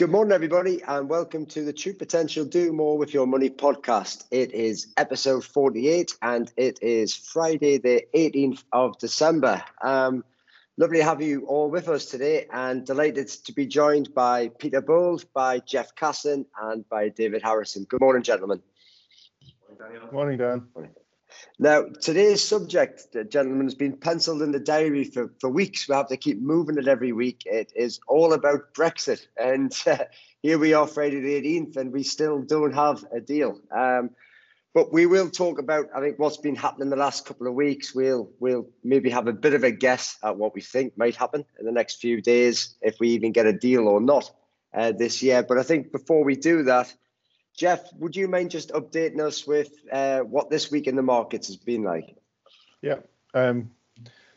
Good morning, everybody, and welcome to the True Potential Do More with Your Money podcast. It is episode 48 and it is Friday, the 18th of December. Um, lovely to have you all with us today and delighted to be joined by Peter Bowles, by Jeff Casson, and by David Harrison. Good morning, gentlemen. Morning, Dan. Morning. Now, today's subject, gentlemen, has been penciled in the diary for, for weeks. We have to keep moving it every week. It is all about Brexit. And uh, here we are, Friday the 18th, and we still don't have a deal. Um, but we will talk about, I think, what's been happening the last couple of weeks. We'll we'll maybe have a bit of a guess at what we think might happen in the next few days, if we even get a deal or not uh, this year. But I think before we do that, Jeff, would you mind just updating us with uh, what this week in the markets has been like? Yeah. Um,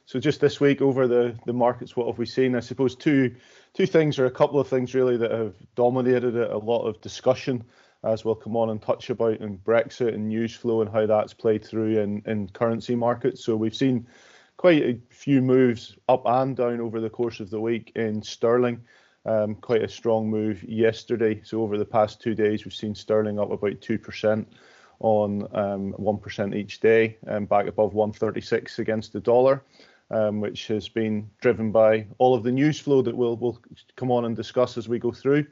so just this week over the the markets, what have we seen? I suppose two two things or a couple of things really that have dominated. A lot of discussion, as we'll come on and touch about, in Brexit and news flow and how that's played through in in currency markets. So we've seen quite a few moves up and down over the course of the week in sterling. Um, quite a strong move yesterday. So over the past two days, we've seen sterling up about two percent on um, one um, each day, and um, back above 136 against the dollar, um, which has been driven by all of the news flow that we'll we'll come on and discuss as we go through.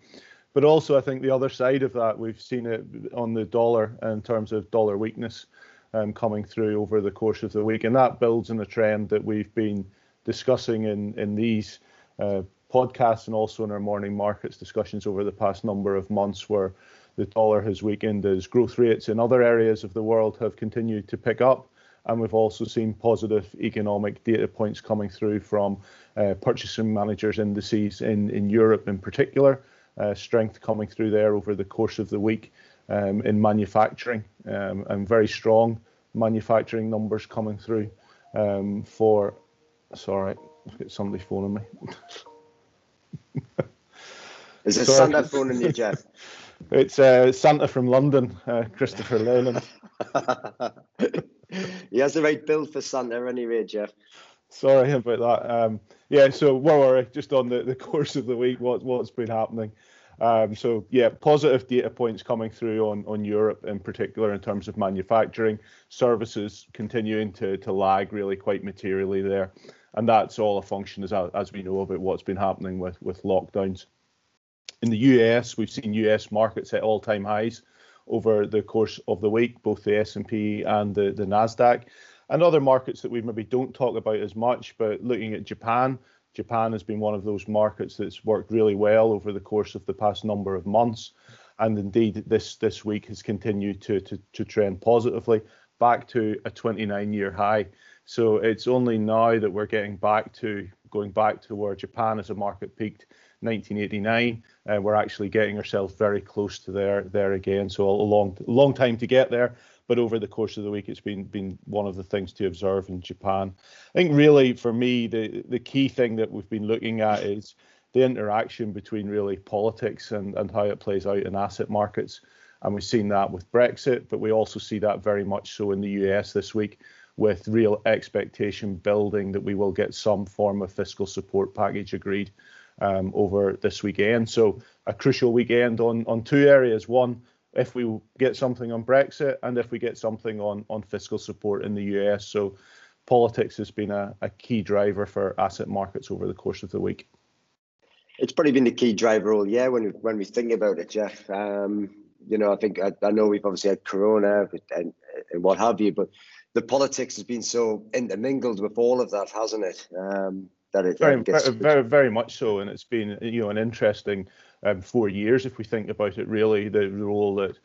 But also, I think the other side of that, we've seen it on the dollar in terms of dollar weakness um, coming through over the course of the week, and that builds on a trend that we've been discussing in in these. Uh, podcasts and also in our morning markets discussions over the past number of months where the dollar has weakened as growth rates in other areas of the world have continued to pick up. And we've also seen positive economic data points coming through from uh, purchasing managers indices in, in Europe in particular, uh, strength coming through there over the course of the week um, in manufacturing um, and very strong manufacturing numbers coming through um, for, sorry, I've got somebody phoning me. Is it Santa phoning you, Jeff? It's uh, Santa from London, uh, Christopher Leyland. he has the right build for Santa anyway, Jeff. Sorry about that. Um, yeah, so where were? Just on the, the course of the week, what, what's been happening. Um, so yeah, positive data points coming through on, on Europe in particular in terms of manufacturing, services continuing to, to lag really quite materially there and that's all a function, as as we know about what's been happening with with lockdowns. In the US, we've seen US markets at all-time highs over the course of the week, both the S&P and the, the Nasdaq, and other markets that we maybe don't talk about as much. But looking at Japan, Japan has been one of those markets that's worked really well over the course of the past number of months, and indeed this this week has continued to to, to trend positively back to a 29-year high. So it's only now that we're getting back to going back to where Japan as a market peaked 1989. Uh, we're actually getting ourselves very close to there there again. So a long long time to get there, but over the course of the week, it's been been one of the things to observe in Japan. I think really for me the the key thing that we've been looking at is the interaction between really politics and, and how it plays out in asset markets. And we've seen that with Brexit, but we also see that very much so in the US this week with real expectation building that we will get some form of fiscal support package agreed um, over this weekend. So a crucial weekend on on two areas. One, if we get something on Brexit, and if we get something on on fiscal support in the US. So politics has been a, a key driver for asset markets over the course of the week. It's probably been the key driver all year when when we think about it, Jeff. Um, you know, I think I, I know we've obviously had Corona and, and what have you, but the politics has been so intermingled with all of that, hasn't it? Um, that it very, gets... very, very much so, and it's been you know an interesting um, four years if we think about it. Really, the role that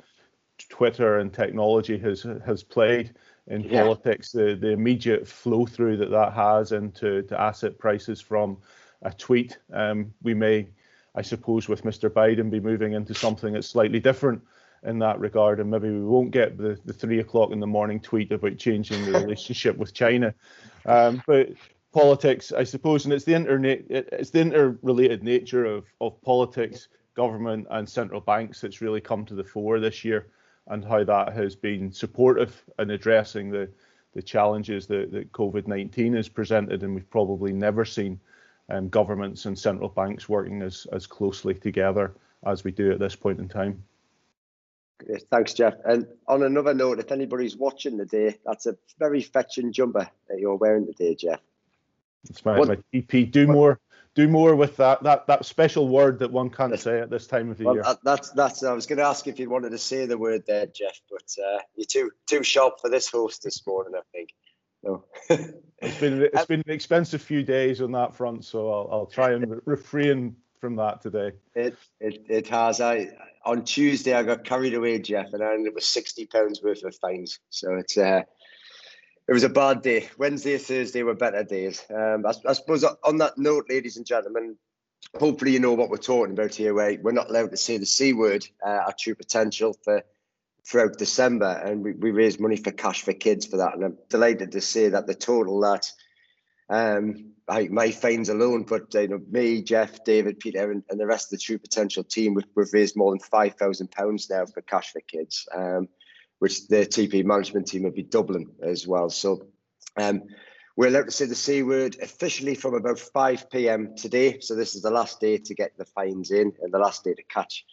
Twitter and technology has has played in yeah. politics, the the immediate flow through that that has into to asset prices from a tweet. Um, we may, I suppose, with Mr. Biden, be moving into something that's slightly different in that regard, and maybe we won't get the, the three o'clock in the morning tweet about changing the relationship with China. Um, but politics, I suppose, and it's the internet, it's the interrelated nature of of politics, government, and central banks that's really come to the fore this year, and how that has been supportive in addressing the the challenges that, that COVID nineteen has presented, and we've probably never seen um, governments and central banks working as as closely together as we do at this point in time. Thanks, Jeff. And on another note, if anybody's watching today, that's a very fetching jumper that you're wearing today, Jeff. It's my, what, my TP. Do what, more, do more with that that that special word that one can't say at this time of the well, year. That's that's. I was going to ask if you wanted to say the word there, Jeff, but uh, you're too too sharp for this host this morning, I think. No. it's been it's been an expensive few days on that front, so I'll I'll try and refrain from that today. It it it has. I on Tuesday I got carried away, Jeff, and I ended up with sixty pounds worth of fines. So it's uh, it was a bad day. Wednesday, Thursday were better days. Um, I, I, suppose on that note, ladies and gentlemen, hopefully you know what we're talking about here. Where we're not allowed to say the c word, uh, our true potential for throughout December, and we, we raised money for Cash for Kids for that. And I'm delighted to say that the total that um, I, my fines alone, but you know, me, Jeff, David, Peter, and, and the rest of the True Potential team, we've, we've raised more than five thousand pounds now for Cash for Kids, um, which the TP management team will be doubling as well. So um, we're allowed to say the C word officially from about 5 p.m. today. So this is the last day to get the fines in and the last day to catch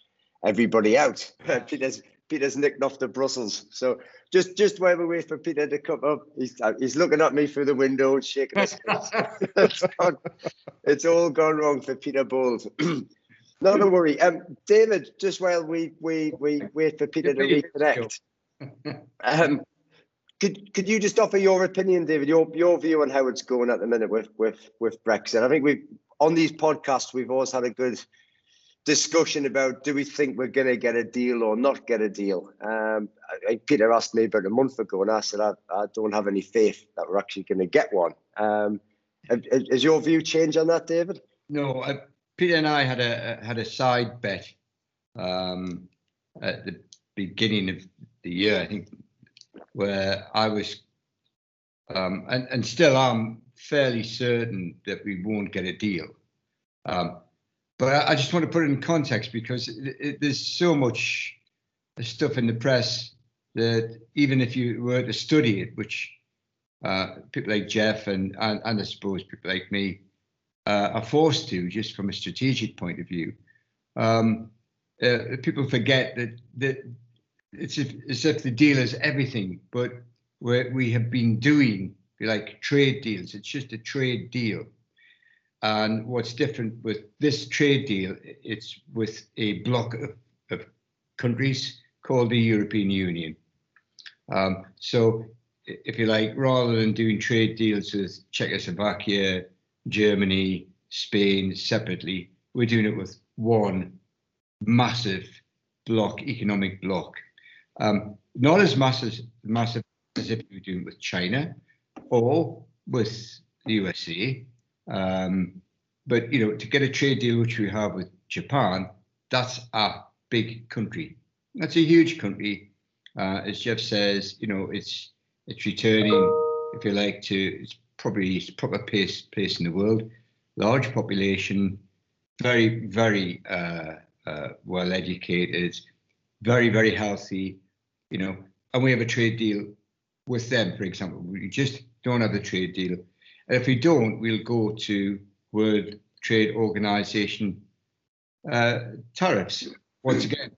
everybody out. Peter's Peter's nicked off to Brussels. So just just while we wait for Peter to come up, he's uh, he's looking at me through the window and shaking his head. it's, it's all gone wrong for Peter Bowles. Not to worry. Um, David, just while we we we wait for Peter to reconnect, um, could could you just offer your opinion, David, your your view on how it's going at the minute with with with Brexit? I think we on these podcasts we've always had a good discussion about do we think we're going to get a deal or not get a deal. Um, Peter asked me about a month ago, and I said I, I don't have any faith that we're actually going to get one. Um, has your view changed on that, David? No, Peter and I had a had a side bet um, at the beginning of the year, I think, where I was, um, and and still I'm fairly certain that we won't get a deal. Um, but I, just want to put it in context because it, it, there's so much stuff in the press that even if you were to study it, which uh, people like Jeff and, and, and I suppose people like me uh, are forced to, just from a strategic point of view, um, uh, people forget that that it's as if the deal is everything, but what we have been doing like trade deals. It's just a trade deal. And what's different with this trade deal, it's with a block of, of countries called the European Union. Um, so, if you like, rather than doing trade deals with Czechoslovakia, Germany, Spain separately, we're doing it with one massive block, economic block. Um, not as massive, massive as if you were doing it with China or with the USA, um, but you know, to get a trade deal which we have with Japan, that's a big country. That's a huge country. Uh, as Jeff says, you know, it's it's returning, if you like, to it's probably its proper place place in the world. Large population, very very uh, uh, well educated, very very healthy, you know, and we have a trade deal with them, for example. We just don't have a trade deal if we don't, we'll go to World Trade Organization uh, tariffs. Once again,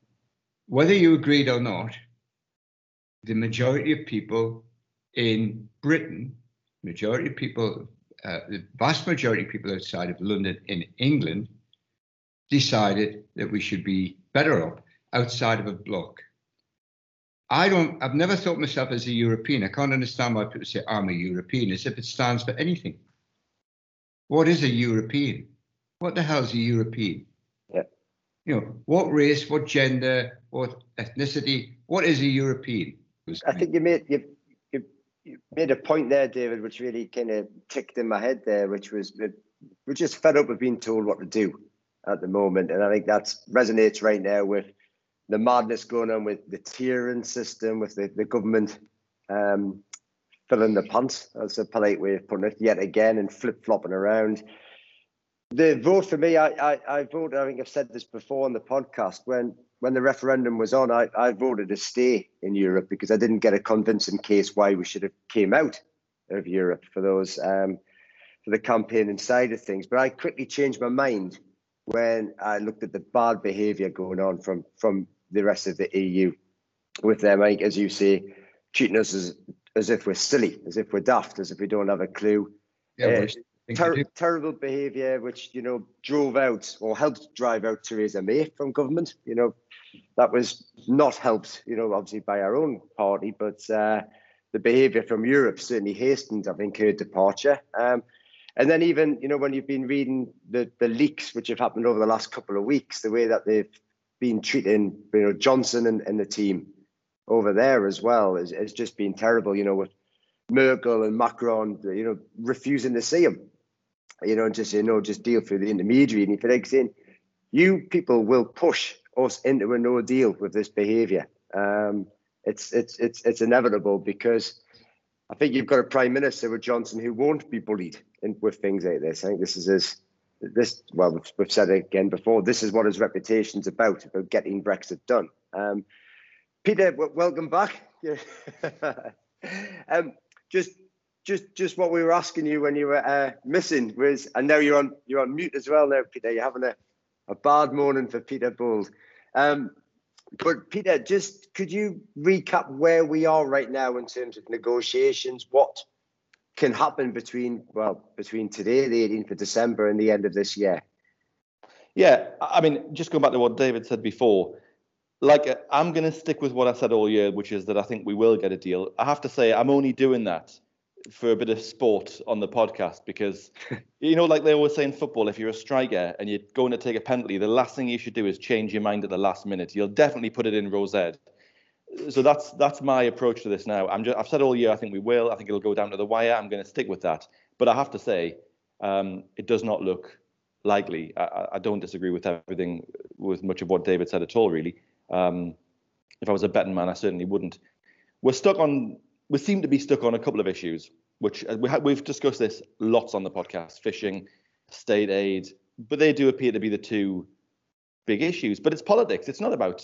whether you agreed or not, the majority of people in Britain, majority of people, uh, the vast majority of people outside of London in England, decided that we should be better off outside of a bloc. I don't, I've never thought myself as a European. I can't understand why people say I'm a European as if it stands for anything. What is a European? What the hell is a European? Yeah. You know, what race, what gender, what ethnicity, what is a European? I think you made you, you, you made a point there, David, which really kind of ticked in my head there, which was we're just fed up with being told what to do at the moment. And I think that resonates right now with the madness going on with the tiering system, with the, the government um, filling the pants, that's a polite way of putting it, yet again, and flip flopping around. The vote for me, I, I, I voted, I think I've said this before on the podcast, when when the referendum was on, I, I voted to stay in Europe because I didn't get a convincing case why we should have came out of Europe for those um, for the campaigning side of things. But I quickly changed my mind when I looked at the bad behaviour going on from from the rest of the EU with them, like as you say, treating us as as if we're silly, as if we're daft, as if we don't have a clue. Yeah, uh, ter- terrible behaviour, which you know drove out or helped drive out Theresa May from government. You know, that was not helped. You know, obviously by our own party, but uh, the behaviour from Europe certainly hastened, I think, her departure. Um, and then even you know when you've been reading the the leaks which have happened over the last couple of weeks, the way that they've been treating you know Johnson and, and the team over there as well has, has just been terrible. You know with Merkel and Macron, you know refusing to see him, you know, and just you know just deal through the intermediary. And if it's in, you people will push us into a no deal with this behaviour, um, it's it's it's it's inevitable because I think you've got a prime minister with Johnson who won't be bullied in, with things like this. I think this is his, this. Well, we've said it again before. This is what his reputation's about about getting Brexit done. Um, Peter, w- welcome back. um, just, just, just what we were asking you when you were uh, missing was, and now you're on, you're on mute as well. Now, Peter, you're having a, a bad morning for Peter Bowles. Um, but Peter, just could you recap where we are right now in terms of negotiations? What can happen between well between today, the 18th of December, and the end of this year? Yeah, I mean, just going back to what David said before, like I'm going to stick with what I said all year, which is that I think we will get a deal. I have to say, I'm only doing that for a bit of sport on the podcast because you know like they always say in football if you're a striker and you're going to take a penalty the last thing you should do is change your mind at the last minute you'll definitely put it in rosette so that's that's my approach to this now. I'm just i've said all year i think we will. I think it'll go down to the wire. I'm going to stick with that. But i have to say um, it does not look likely. I, I, don't disagree with everything with much of what david said at all really. Um, if i was a betting man i certainly wouldn't. We're stuck on we seem to be stuck on a couple of issues, which uh, we ha- we've discussed this lots on the podcast: fishing, state aid, but they do appear to be the two big issues. But it's politics. It's not about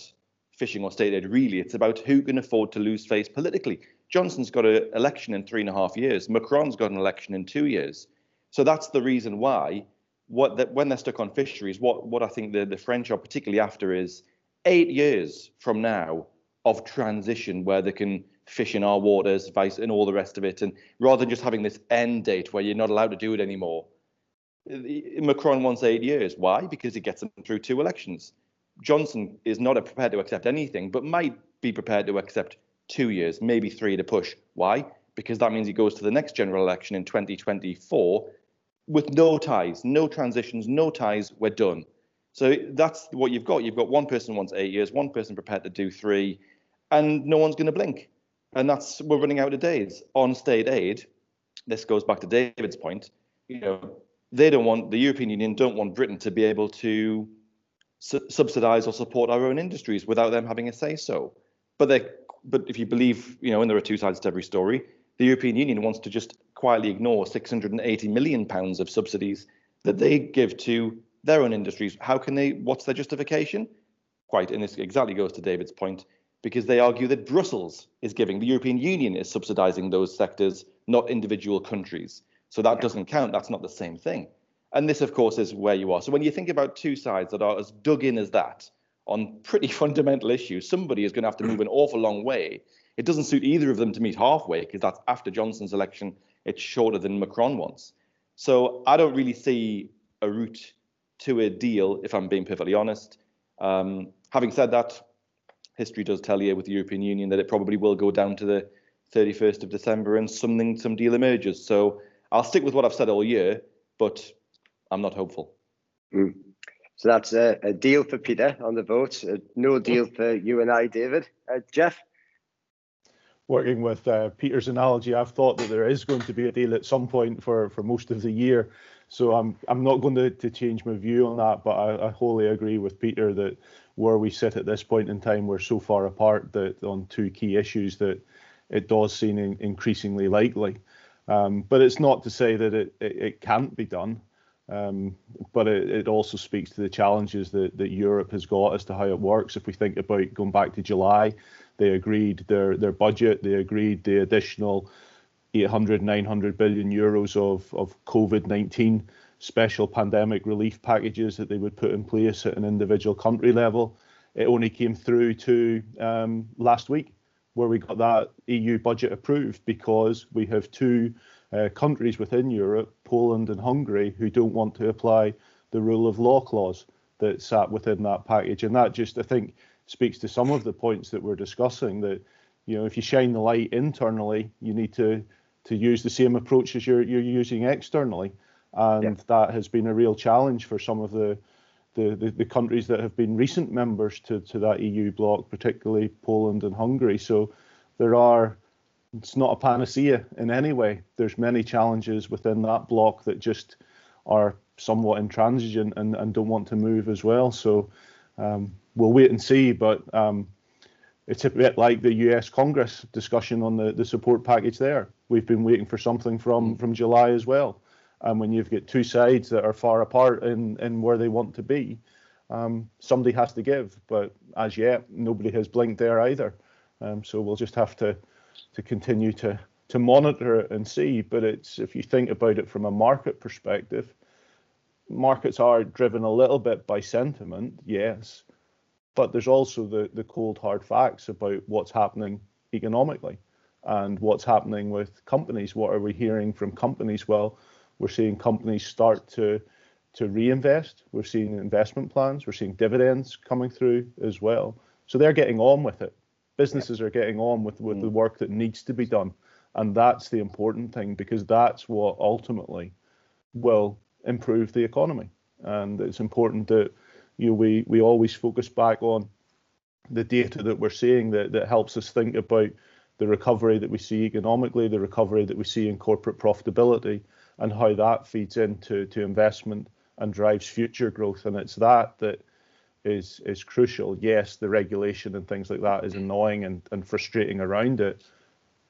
fishing or state aid, really. It's about who can afford to lose face politically. Johnson's got an election in three and a half years. Macron's got an election in two years. So that's the reason why. What that when they're stuck on fisheries, what what I think the, the French are particularly after is eight years from now of transition where they can fish in our waters, vice, and all the rest of it. And rather than just having this end date where you're not allowed to do it anymore, Macron wants eight years. Why? Because it gets them through two elections. Johnson is not prepared to accept anything, but might be prepared to accept two years, maybe three to push. Why? Because that means he goes to the next general election in 2024 with no ties, no transitions, no ties. We're done. So that's what you've got. You've got one person wants eight years, one person prepared to do three, and no one's going to blink and that's we're running out of days on state aid. This goes back to David's point. You know, they don't want the European Union don't want Britain to be able to su- subsidize or support our own industries without them having a say so. But they, but if you believe, you know, and there are two sides to every story, the European Union wants to just quietly ignore 680 million pounds of subsidies that they give to their own industries. How can they? What's their justification? Quite, and this exactly goes to David's point because they argue that Brussels is giving, the European Union is subsidizing those sectors, not individual countries. So that doesn't count. That's not the same thing. And this, of course, is where you are. So when you think about two sides that are as dug in as that on pretty fundamental issues, somebody is going to have to move an awful long way. It doesn't suit either of them to meet halfway because that's after Johnson's election. It's shorter than Macron wants. So I don't really see a route to a deal, if I'm being perfectly honest. Um, having said that, history does tell you with the European Union that it probably will go down to the 31st of December and something, some deal emerges. So I'll stick with what I've said all year, but I'm not hopeful. Mm. So that's a, a, deal for Peter on the vote. Uh, no deal for you and I, David. Uh, Jeff? Working with uh, Peter's analogy, I've thought that there is going to be a deal at some point for, for most of the year. So I'm I'm not going to, to change my view on that, but I, I wholly agree with Peter that where we sit at this point in time, we're so far apart that on two key issues that it does seem in, increasingly likely. Um, but it's not to say that it, it, it can't be done. Um, but it, it, also speaks to the challenges that, that Europe has got as to how it works. If we think about going back to July, they agreed their their budget, they agreed the additional 800, 900 billion euros of, of COVID 19 special pandemic relief packages that they would put in place at an individual country level. It only came through to um, last week where we got that EU budget approved because we have two uh, countries within Europe, Poland and Hungary, who don't want to apply the rule of law clause that sat within that package. And that just, I think, speaks to some of the points that we're discussing that, you know, if you shine the light internally, you need to to use the same approach as you're you're using externally. And yeah. that has been a real challenge for some of the the, the, the, countries that have been recent members to, to that EU bloc, particularly Poland and Hungary. So there are it's not a panacea in any way. There's many challenges within that block that just are somewhat intransigent and, and don't want to move as well. So um, we'll wait and see. But um, it's a bit like the US Congress discussion on the, the support package there. We've been waiting for something from, from July as well. And when you've got two sides that are far apart in, in where they want to be, um, somebody has to give. But as yet, nobody has blinked there either. Um, so we'll just have to to continue to to monitor it and see. But it's if you think about it from a market perspective, markets are driven a little bit by sentiment, yes, but there's also the the cold hard facts about what's happening economically and what's happening with companies. What are we hearing from companies? Well, we're seeing companies start to to reinvest. We're seeing investment plans. We're seeing dividends coming through as well. So they're getting on with it businesses yeah. are getting on with, with mm. the work that needs to be done. And that's the important thing because that's what ultimately will improve the economy. And it's important that you know, we, we always focus back on the data that we're seeing that, that helps us think about the recovery that we see economically, the recovery that we see in corporate profitability, and how that feeds into to investment and drives future growth. And it's that that is is crucial. Yes, the regulation and things like that is annoying and, and frustrating around it,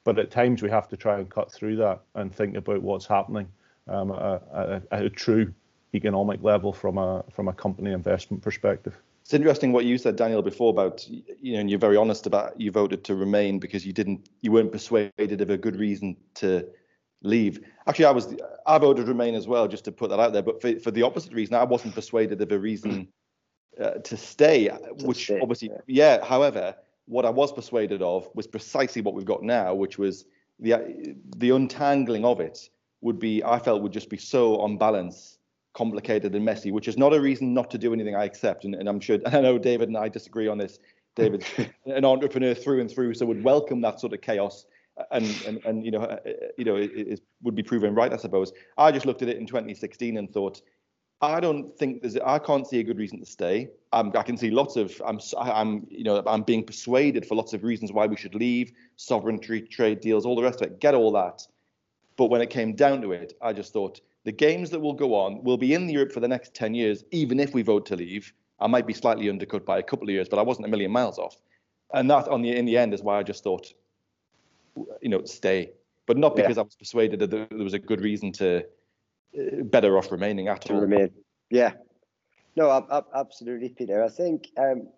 but at times we have to try and cut through that and think about what's happening um, at, a, at a true economic level from a from a company investment perspective. It's interesting what you said, Daniel, before about you know, and you're very honest about you voted to remain because you didn't you weren't persuaded of a good reason to leave. Actually, I was I voted remain as well, just to put that out there. But for, for the opposite reason, I wasn't persuaded of a reason uh, to stay, to which stay, obviously, yeah. yeah. However, what I was persuaded of was precisely what we've got now, which was the the untangling of it would be, I felt, would just be so on balance, complicated and messy, which is not a reason not to do anything. I accept, and, and I'm sure and I know David and I disagree on this. David, an entrepreneur through and through, so would welcome that sort of chaos. And, and and you know uh, you know it, it would be proven right I suppose I just looked at it in 2016 and thought I don't think there's. I can't see a good reason to stay. Um, I can see lots of. I'm. I'm. You know. I'm being persuaded for lots of reasons why we should leave. Sovereignty, trade deals, all the rest of it. Get all that. But when it came down to it, I just thought the games that will go on will be in Europe for the next ten years, even if we vote to leave. I might be slightly undercut by a couple of years, but I wasn't a million miles off. And that, on the in the end, is why I just thought, you know, stay. But not because yeah. I was persuaded that there was a good reason to better off remaining at all. Remain. Yeah. No, absolutely, Peter. I think um,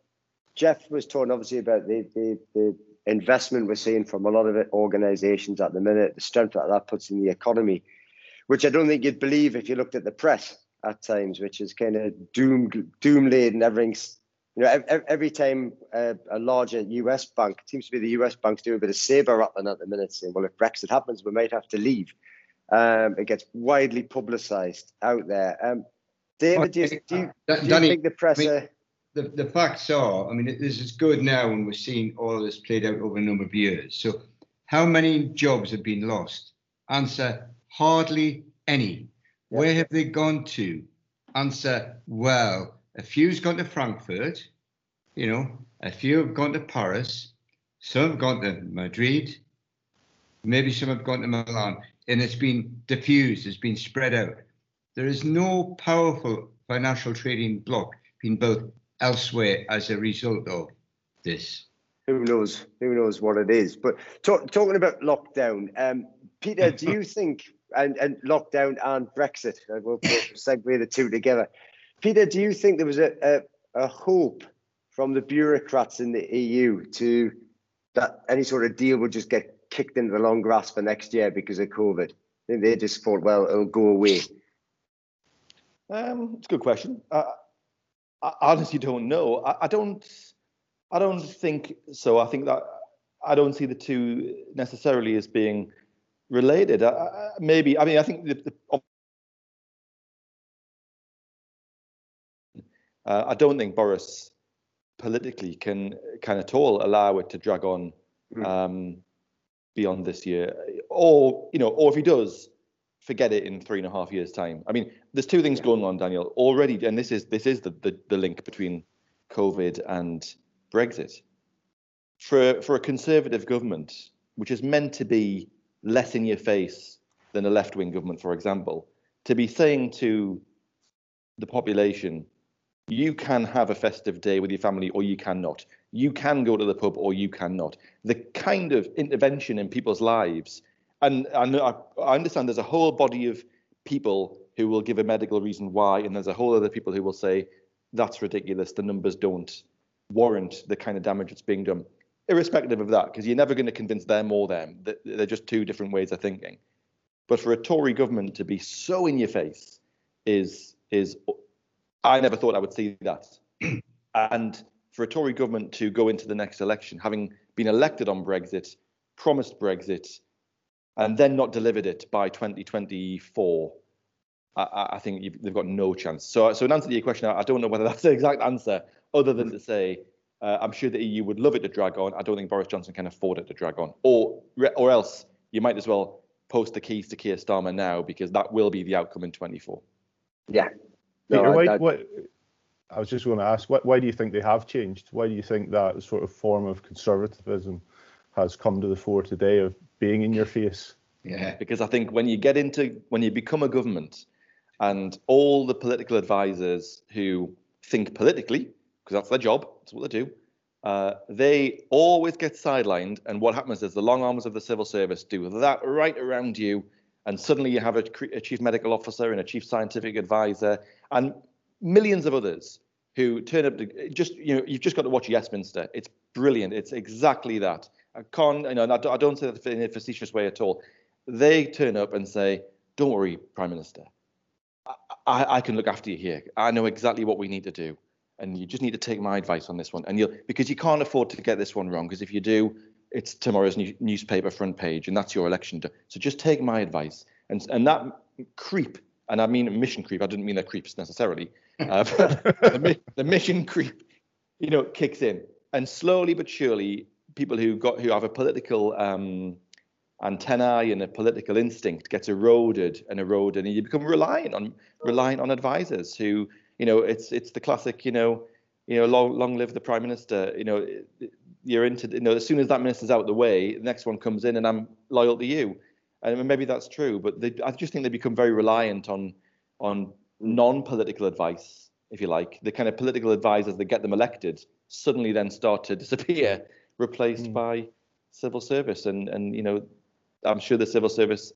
Jeff was talking obviously about the, the, the investment we're seeing from a lot of organisations at the minute, the strength that that puts in the economy, which I don't think you'd believe if you looked at the press at times, which is kind of doom doom laden. Everything's you know every, every time uh, a larger US bank it seems to be the US banks doing a bit of saber rattling at the minute, saying, "Well, if Brexit happens, we might have to leave." Um, it gets widely publicised out there. Um, David, do you, do you, do you Danny, think the press? I mean, the, the facts are, I mean, this is good now when we're seeing all of this played out over a number of years. So, how many jobs have been lost? Answer: hardly any. Where have they gone to? Answer: well, a few's gone to Frankfurt. You know, a few have gone to Paris. Some have gone to Madrid. Maybe some have gone to Milan and it's been diffused, it's been spread out. There is no powerful financial trading bloc being built elsewhere as a result of this. Who knows? Who knows what it is? But talk, talking about lockdown, um, Peter, do you think and, and lockdown and Brexit? We'll, we'll segue the two together. Peter, do you think there was a, a, a hope from the bureaucrats in the EU to that any sort of deal would just get kicked into the long grass for next year because of COVID. I think they just thought, well, it'll go away. Um, it's a good question. Uh, I honestly don't know. I, I, don't. I don't think so. I think that I don't see the two necessarily as being related. Uh, maybe. I mean, I think the, the uh, I don't think Boris politically can can at all allow it to drag on hmm. um, beyond this year, or you know, or if he does, forget it in three and a half years' time. I mean, there's two things going on, Daniel, already, and this is this is the the, the link between COVID and Brexit. For for a conservative government, which is meant to be less in your face than a left wing government, for example, to be saying to the population, you can have a festive day with your family or you cannot. You can go to the pub or you cannot. The kind of intervention in people's lives and, and I, I understand there's a whole body of people who will give a medical reason why, and there's a whole other people who will say that's ridiculous. The numbers don't warrant the kind of damage that's being done. Irrespective of that, because you're never going to convince them or them. They're just two different ways of thinking. But for a Tory government to be so in your face is is I never thought I would see that. and for a Tory government to go into the next election, having been elected on Brexit, promised Brexit, and then not delivered it by 2024, I, I think they've got no chance. So, so in answer to your question, I don't know whether that's the exact answer, other than to say uh, I'm sure the EU would love it to drag on. I don't think Boris Johnson can afford it to drag on, or or else you might as well post the keys to Keir Starmer now because that will be the outcome in 24. Yeah. No, Peter, why, what, I was just going to ask, why do you think they have changed? Why do you think that sort of form of conservatism has come to the fore today of being in your face. Yeah, because I think when you get into when you become a government, and all the political advisors who think politically, because that's their job, that's what they do, uh, they always get sidelined. And what happens is the long arms of the civil service do that right around you, and suddenly you have a, a chief medical officer and a chief scientific advisor and millions of others who turn up to just you know you've just got to watch Yes Minister. It's brilliant. It's exactly that. I can't, you know, I don't say that in a facetious way at all. They turn up and say, "Don't worry, Prime Minister, I, I can look after you here. I know exactly what we need to do, and you just need to take my advice on this one. And you'll because you can't afford to get this one wrong. Because if you do, it's tomorrow's new, newspaper front page, and that's your election. So just take my advice. And and that creep, and I mean mission creep. I didn't mean that creeps necessarily. Uh, the, the mission creep, you know, kicks in, and slowly but surely people who got who have a political um, antennae and a political instinct gets eroded and eroded, and you become reliant on reliant on advisors who, you know, it's it's the classic, you know, you know, long long live the prime minister. You know, you're into, you know, as soon as that minister's out the way, the next one comes in, and I'm loyal to you. And maybe that's true, but they, I just think they become very reliant on on non-political advice, if you like. The kind of political advisors that get them elected suddenly then start to disappear replaced mm. by civil service. And and you know, I'm sure the civil service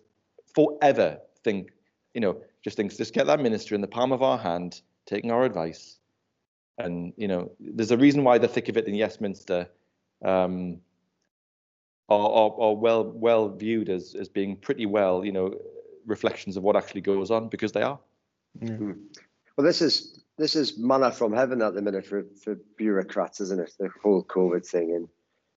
forever think, you know, just thinks just get that minister in the palm of our hand, taking our advice. And you know, there's a reason why the thick of it in Yes Minister um, are, are, are well well viewed as as being pretty well, you know, reflections of what actually goes on because they are. Mm. Well, this is this is manna from heaven at the minute for, for bureaucrats, isn't it? The whole COVID thing, and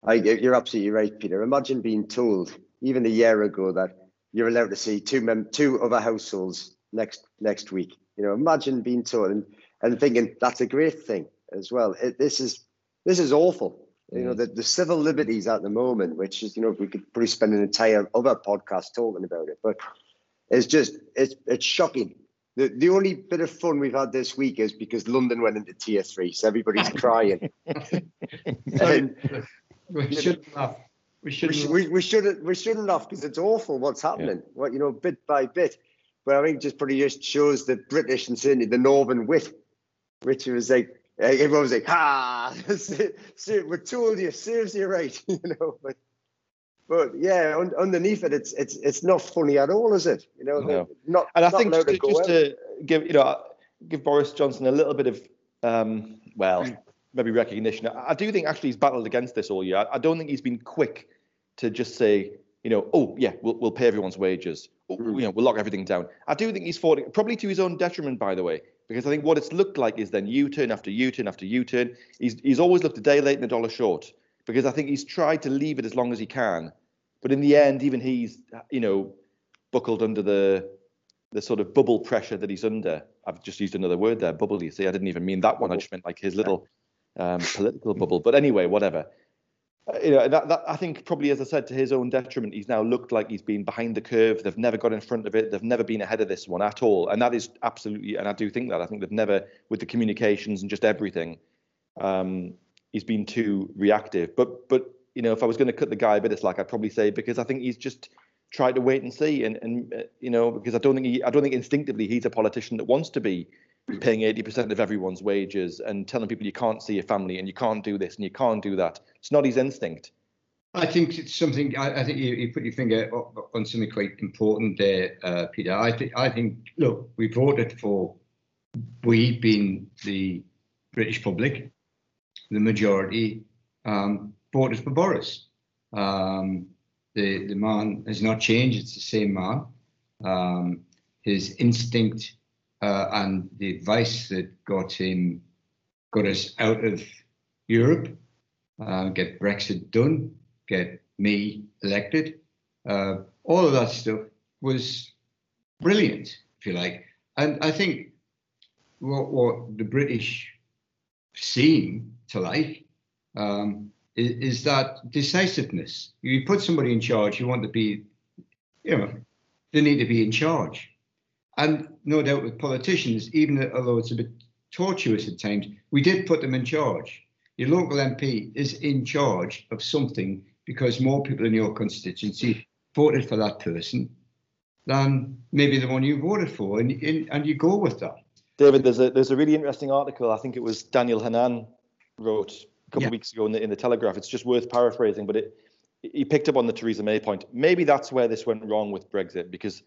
I, you're absolutely right, Peter. Imagine being told even a year ago that you're allowed to see two mem- two other households next next week. You know, imagine being told and, and thinking that's a great thing as well. It, this is this is awful. You know, the, the civil liberties at the moment, which is, you know, we could probably spend an entire other podcast talking about it, but it's just it's it's shocking. The, the only bit of fun we've had this week is because London went into tier three, so everybody's crying. and, um, we shouldn't have. We shouldn't. We, we, shouldn't. We shouldn't have because it's awful what's happening. Yeah. What you know, bit by bit. But I think just probably just shows the British and certainly the Northern wit, which was like everyone was like, "Ha! we're told you, serves you right," you know. But but yeah, un- underneath it, it's it's it's not funny at all, is it? You know, no. not. And I think just, to, just to, give you know give Boris Johnson a little bit of um, well maybe recognition. I do think actually he's battled against this all year. I, don't think he's been quick to just say, you you know, oh yeah, we'll we'll pay everyone's wages. Oh, Mm. You know, we'll lock everything down. I do think he's fought probably to his own detriment, by the way, because I think what it's looked like is then U-turn after U-turn after U-turn. He's he's always looked a day late and a dollar short because I think he's tried to leave it as long as he can, but in the end, even he's you know buckled under the the sort of bubble pressure that he's under. I've just used another word there, bubble. You see, I didn't even mean that one. I just meant like his little um, political bubble. But anyway, whatever. Uh, You know, that, that I think probably, as I said, to his own detriment, he's now looked like he's been behind the curve. They've never got in front of it. They've never been ahead of this one at all. And that is absolutely, and I do think that. I think they've never, with the communications and just everything, um, he's been too reactive. But, but you know, if I was going to cut the guy a bit of slack, I'd probably say because I think he's just tried to wait and see, and and uh, you know, because I don't think he, I don't think instinctively he's a politician that wants to be paying 80% of everyone's wages and telling people you can't see your family and you can't do this and you can't do that. It's not his instinct. I think it's something. I, I think you, you put your finger on something quite important there, uh, Peter. I think. I think. Look, we voted for. We, being the British public, the majority, um, voted for Boris. Um, the the man has not changed. It's the same man. Um, his instinct uh, and the advice that got him got us out of Europe, uh, get Brexit done, get me elected. Uh, all of that stuff was brilliant, if you like. And I think what, what the British seem to like um, is, is that decisiveness. You put somebody in charge, you want to be, you know, they need to be in charge. And no doubt with politicians, even although it's a bit tortuous at times, we did put them in charge. Your local MP is in charge of something because more people in your constituency voted for that person than maybe the one you voted for, and and, you go with that. David, there's a there's a really interesting article. I think it was Daniel Hannan wrote a couple Yeah. of weeks ago in the in the Telegraph. It's just worth paraphrasing, but it he picked up on the Theresa May point. Maybe that's where this went wrong with Brexit because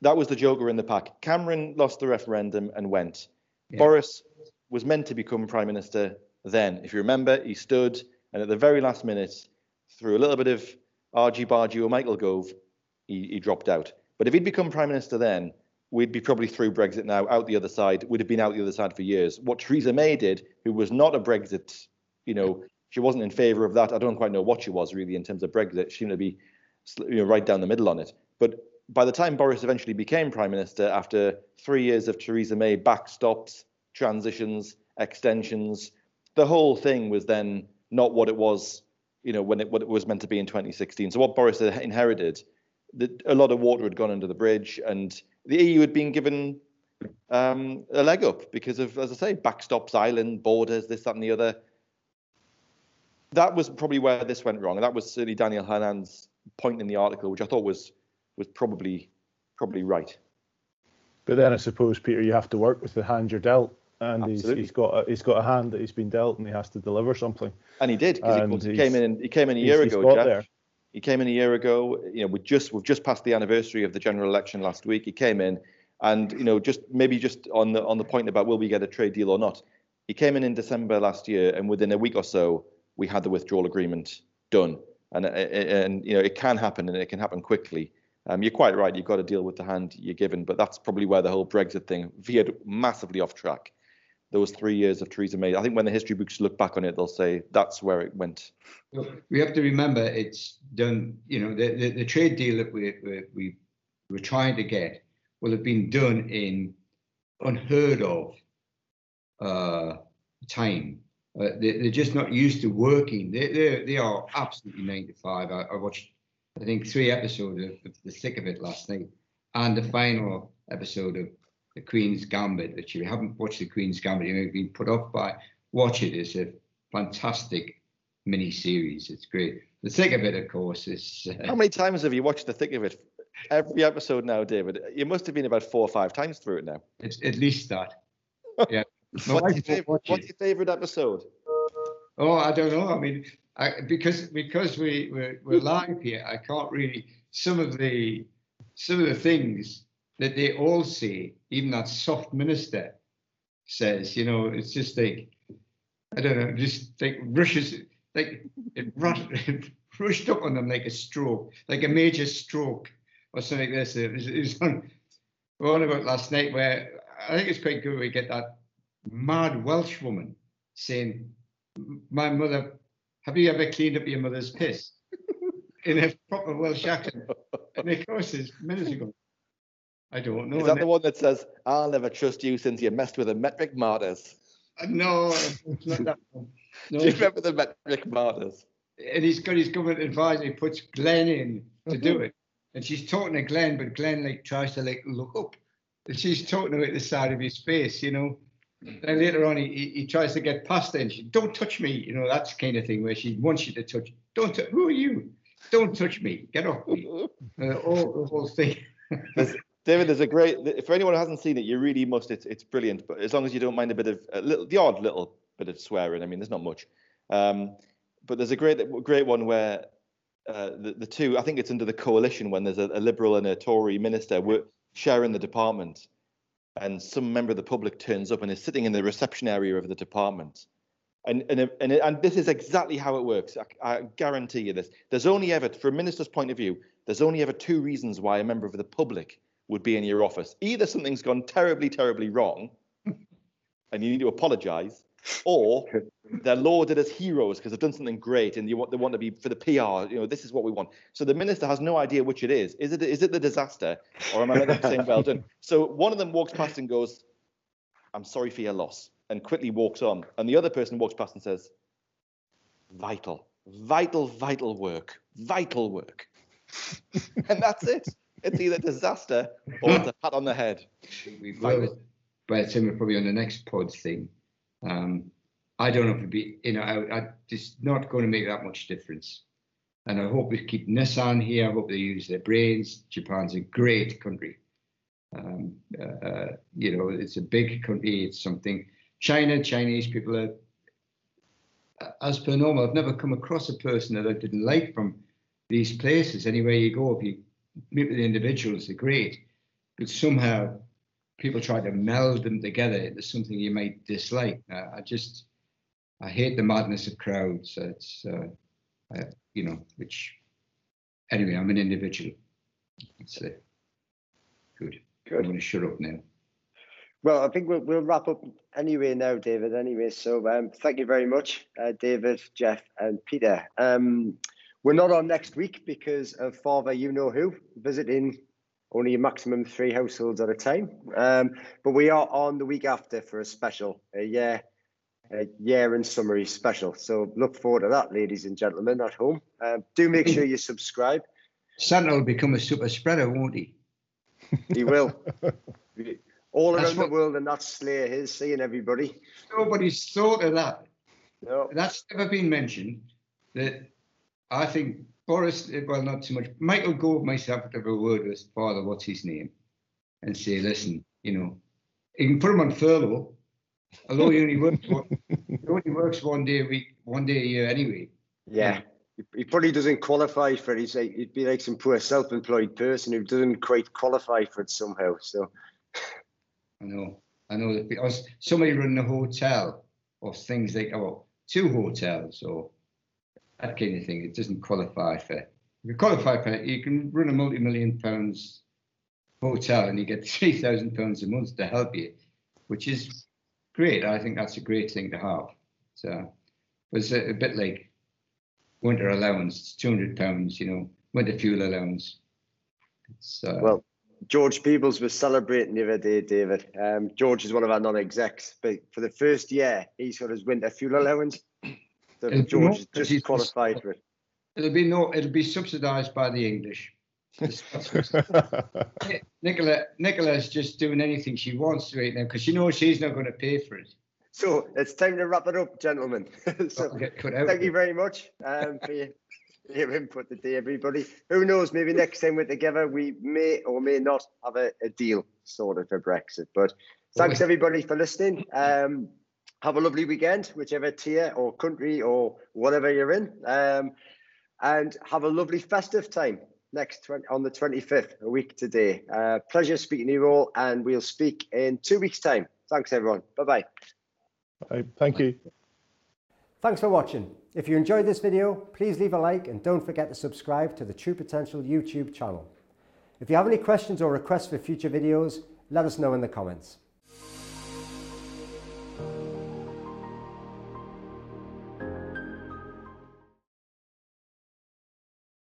that was the joker in the pack. Cameron lost the referendum and went. Yeah. Boris was meant to become prime minister then. If you remember, he stood and at the very last minute, through a little bit of argy bargy or Michael Gove, he, he dropped out. But if he'd become prime minister then, we'd be probably through Brexit now, out the other side. We'd have been out the other side for years. What Theresa May did, who was not a Brexit, you know, she wasn't in favour of that. I don't quite know what she was really in terms of Brexit. She seemed to be, you know, right down the middle on it. But by the time Boris eventually became prime minister, after three years of Theresa May backstops, transitions, extensions, the whole thing was then not what it was, you know, when it what it was meant to be in 2016. So what Boris inherited, the, a lot of water had gone under the bridge, and the EU had been given um, a leg up because of, as I say, backstops, island borders, this, that, and the other. That was probably where this went wrong, and that was certainly Daniel Hannan's point in the article, which I thought was was probably probably right. But then I suppose Peter, you have to work with the hand you're dealt, and he's, he's got a, he's got a hand that he's been dealt, and he has to deliver something. And he did because he, he came in. He came in a year ago, got Jeff. there. He came in a year ago. You know, we just we've just passed the anniversary of the general election last week. He came in, and you know, just maybe just on the on the point about will we get a trade deal or not. He came in in December last year, and within a week or so, we had the withdrawal agreement done. And and you know, it can happen, and it can happen quickly. Um, you're quite right. You've got to deal with the hand you're given, but that's probably where the whole Brexit thing veered massively off track. Those three years of Theresa May. I think when the history books look back on it, they'll say that's where it went. Look, we have to remember it's done. You know, the, the, the trade deal that we, we we were trying to get will have been done in unheard of uh, time. Uh, they, they're just not used to working. They they they are absolutely nine to. I, I watched, I think, three episodes of, of the thick of it last night, and the final episode of the Queen's Gambit. That you haven't watched the Queen's Gambit, you've been put off by. Watch it. It's a fantastic mini series. It's great. The thick of it, of course, is uh, How many times have you watched the thick of it? Every episode now, David. You must have been about four or five times through it now. it's at least that. Yeah. What's your, favorite, what's your favorite episode? Oh, I don't know. I mean, I, because because we we're, we're live here, I can't really some of the some of the things that they all say, even that soft minister says. You know, it's just like I don't know, just like rushes like it, rut, it rushed up on them like a stroke, like a major stroke or something like this. It was, it was on, we were on about last night where I think it's quite good we get that mad Welsh woman saying, My mother, have you ever cleaned up your mother's piss? In a proper Welsh accent. And of course, it's minutes ago. I don't know. Is that the one that says, I'll never trust you since you messed with the metric martyrs? Uh, No, it's not that one. No, Do you remember the metric martyrs? and he's got his government advisor. He puts Glenn in to do it, and she's talking to Glenn, but Glenn like tries to like look up, and she's talking about the side of his face, you know. Then later on, he, he, tries to get past her, and she don't touch me, you know. That's kind of thing where she wants you to touch. Don't. tou- Who are you? Don't touch me. Get off me. Uh, all the whole thing. David, there's a great. For anyone who hasn't seen it, you really must. It's it's brilliant. But as long as you don't mind a bit of a little, the odd little bit of swearing. I mean, there's not much. Um, but there's a great great one where uh, the the two. I think it's under the coalition when there's a, a liberal and a Tory minister were sharing the department, and some member of the public turns up and is sitting in the reception area of the department. And, and, and, and this is exactly how it works. I, I guarantee you this. There's only ever, from a minister's point of view, there's only ever two reasons why a member of the public would be in your office. Either something's gone terribly, terribly wrong, and you need to apologise, or they're lauded as heroes because they've done something great, and you want they want to be for the PR. You know, this is what we want. So the minister has no idea which it is. Is it is it the disaster, or am I to saying well done? So one of them walks past and goes, "I'm sorry for your loss," and quickly walks on, and the other person walks past and says, "Vital, vital, vital work, vital work," and that's it. It's either disaster or it's a pat on the head. we will. By the time we're probably on the next pod thing. Um, I don't know if it'd be, you know, I, I, it's not going to make that much difference. And I hope we keep Nissan here. I hope they use their brains. Japan's a great country. Um, uh, uh, you know, it's a big country. It's something. China, Chinese people are, as per normal. I've never come across a person that I didn't like from these places. Anywhere you go, if you meet with the individuals, they're great. But somehow people try to meld them together into something you might dislike. Uh, I just, I hate the madness of crowds. It's, uh, uh, you know, which, anyway, I'm an individual. That's it. Good. Good. I'm going to shut up now. Well, I think we'll, we'll wrap up anyway now, David. Anyway, so um, thank you very much, uh, David, Jeff, and Peter. Um, we're not on next week because of Father You Know Who visiting only a maximum three households at a time. Um, but we are on the week after for a special, a year, a year and summary special. So look forward to that, ladies and gentlemen at home. Um, do make sure you subscribe. Santa will become a super spreader, won't he? He will. All That's around the world, and that's Slayer is seeing everybody. Nobody's thought of that. No. That's never been mentioned. That I think Boris, eh, well, not too much. Michael Gove myself would have a word with Father, what's his name, and say, listen, you know, you can put him on furlough, although he only works one, he only works one day a week, one day a year anyway. Yeah. He- He probably doesn't qualify for it. Like, eh, he'd be like some poor self-employed person who doesn't quite qualify for it somehow. So I know, I know that because somebody running a hotel or things like, oh, two hotels or that kind of thing, it doesn't qualify for. You qualify for it, you can run a multi-million pounds hotel and you get three thousand pounds a month to help you, which is great. I think that's a great thing to have. So it's a, a bit like winter allowance. Two hundred pounds, you know, winter fuel allowance. Uh, well, George Peebles was celebrating the other day, David. Um, George is one of our non-execs, but for the first year, he's got his winter fuel allowance. And George because just qualified for it. it'll be no, it'll be subsidised by the English. Nicola, Nicola's just doing anything she wants right now because she knows she's not going to pay for it. So it's time to wrap it up, gentlemen. so I'll get cut out. thank you very much um, for your, your input today, everybody. Who knows? Maybe next time we're together, we may or may not have a, a deal sorted for Brexit. But thanks everybody for listening. Um, have a lovely weekend, whichever tier or country or whatever you're in, um, and have a lovely festive time next 20, on the 25th, a week today. Uh, pleasure speaking to you all, and we'll speak in two weeks' time. Thanks, everyone. Bye bye. Right, Thank you. Thanks for watching. If you enjoyed this video, please leave a like and don't forget to subscribe to the True Potential YouTube channel. If you have any questions or requests for future videos, let us know in the comments.